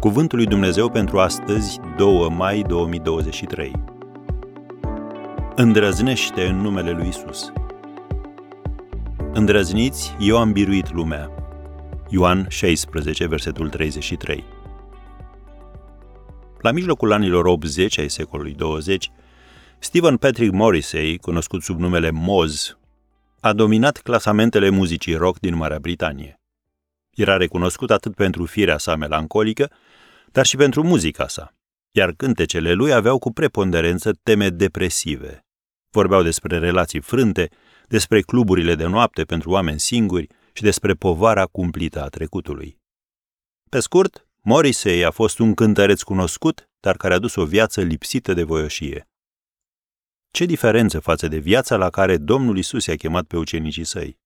Cuvântul lui Dumnezeu pentru astăzi, 2 mai 2023. Îndrăznește în numele lui Isus. Îndrăzniți, eu am biruit lumea. Ioan 16, versetul 33. La mijlocul anilor 80 ai secolului 20, Stephen Patrick Morrissey, cunoscut sub numele Moz, a dominat clasamentele muzicii rock din Marea Britanie. Era recunoscut atât pentru firea sa melancolică, dar și pentru muzica sa, iar cântecele lui aveau cu preponderență teme depresive. Vorbeau despre relații frânte, despre cluburile de noapte pentru oameni singuri și despre povara cumplită a trecutului. Pe scurt, Morrissey a fost un cântăreț cunoscut, dar care a dus o viață lipsită de voioșie. Ce diferență față de viața la care Domnul Isus i-a chemat pe ucenicii săi?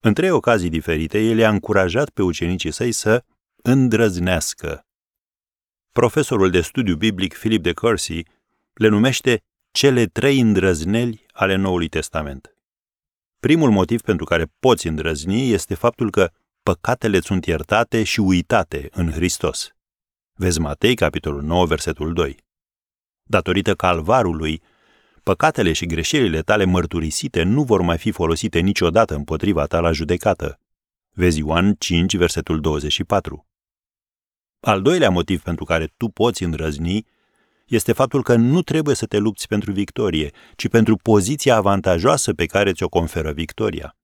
În trei ocazii diferite, el i-a încurajat pe ucenicii săi să îndrăznească. Profesorul de studiu biblic Philip de Courcy le numește cele trei îndrăzneli ale Noului Testament. Primul motiv pentru care poți îndrăzni este faptul că păcatele sunt iertate și uitate în Hristos. Vezi Matei, capitolul 9, versetul 2. Datorită calvarului, păcatele și greșelile tale mărturisite nu vor mai fi folosite niciodată împotriva ta la judecată. Vezi Ioan 5, versetul 24. Al doilea motiv pentru care tu poți îndrăzni este faptul că nu trebuie să te lupți pentru victorie, ci pentru poziția avantajoasă pe care ți-o conferă victoria.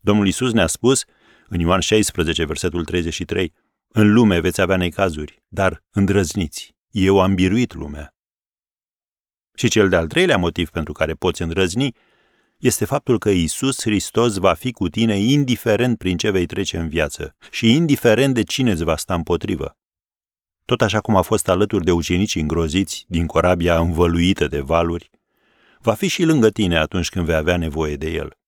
Domnul Isus ne-a spus, în Ioan 16, versetul 33, În lume veți avea necazuri, dar îndrăzniți, eu am biruit lumea. Și cel de-al treilea motiv pentru care poți îndrăzni este faptul că Isus Hristos va fi cu tine indiferent prin ce vei trece în viață și indiferent de cine îți va sta împotrivă. Tot așa cum a fost alături de ucenicii îngroziți din corabia învăluită de valuri, va fi și lângă tine atunci când vei avea nevoie de el.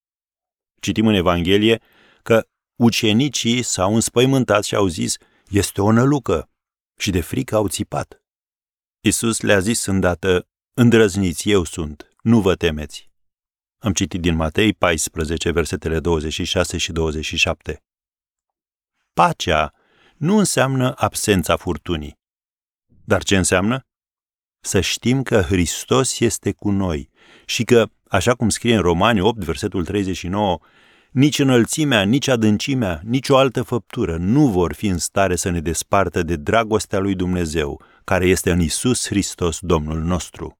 Citim în Evanghelie că ucenicii s-au înspăimântat și au zis, este o nălucă, și de frică au țipat. Isus le-a zis îndată, îndrăzniți, eu sunt, nu vă temeți. Am citit din Matei 14, versetele 26 și 27. Pacea nu înseamnă absența furtunii. Dar ce înseamnă? Să știm că Hristos este cu noi și că, așa cum scrie în Romani 8, versetul 39, nici înălțimea, nici adâncimea, nici o altă făptură nu vor fi în stare să ne despartă de dragostea lui Dumnezeu, care este în Isus Hristos, Domnul nostru.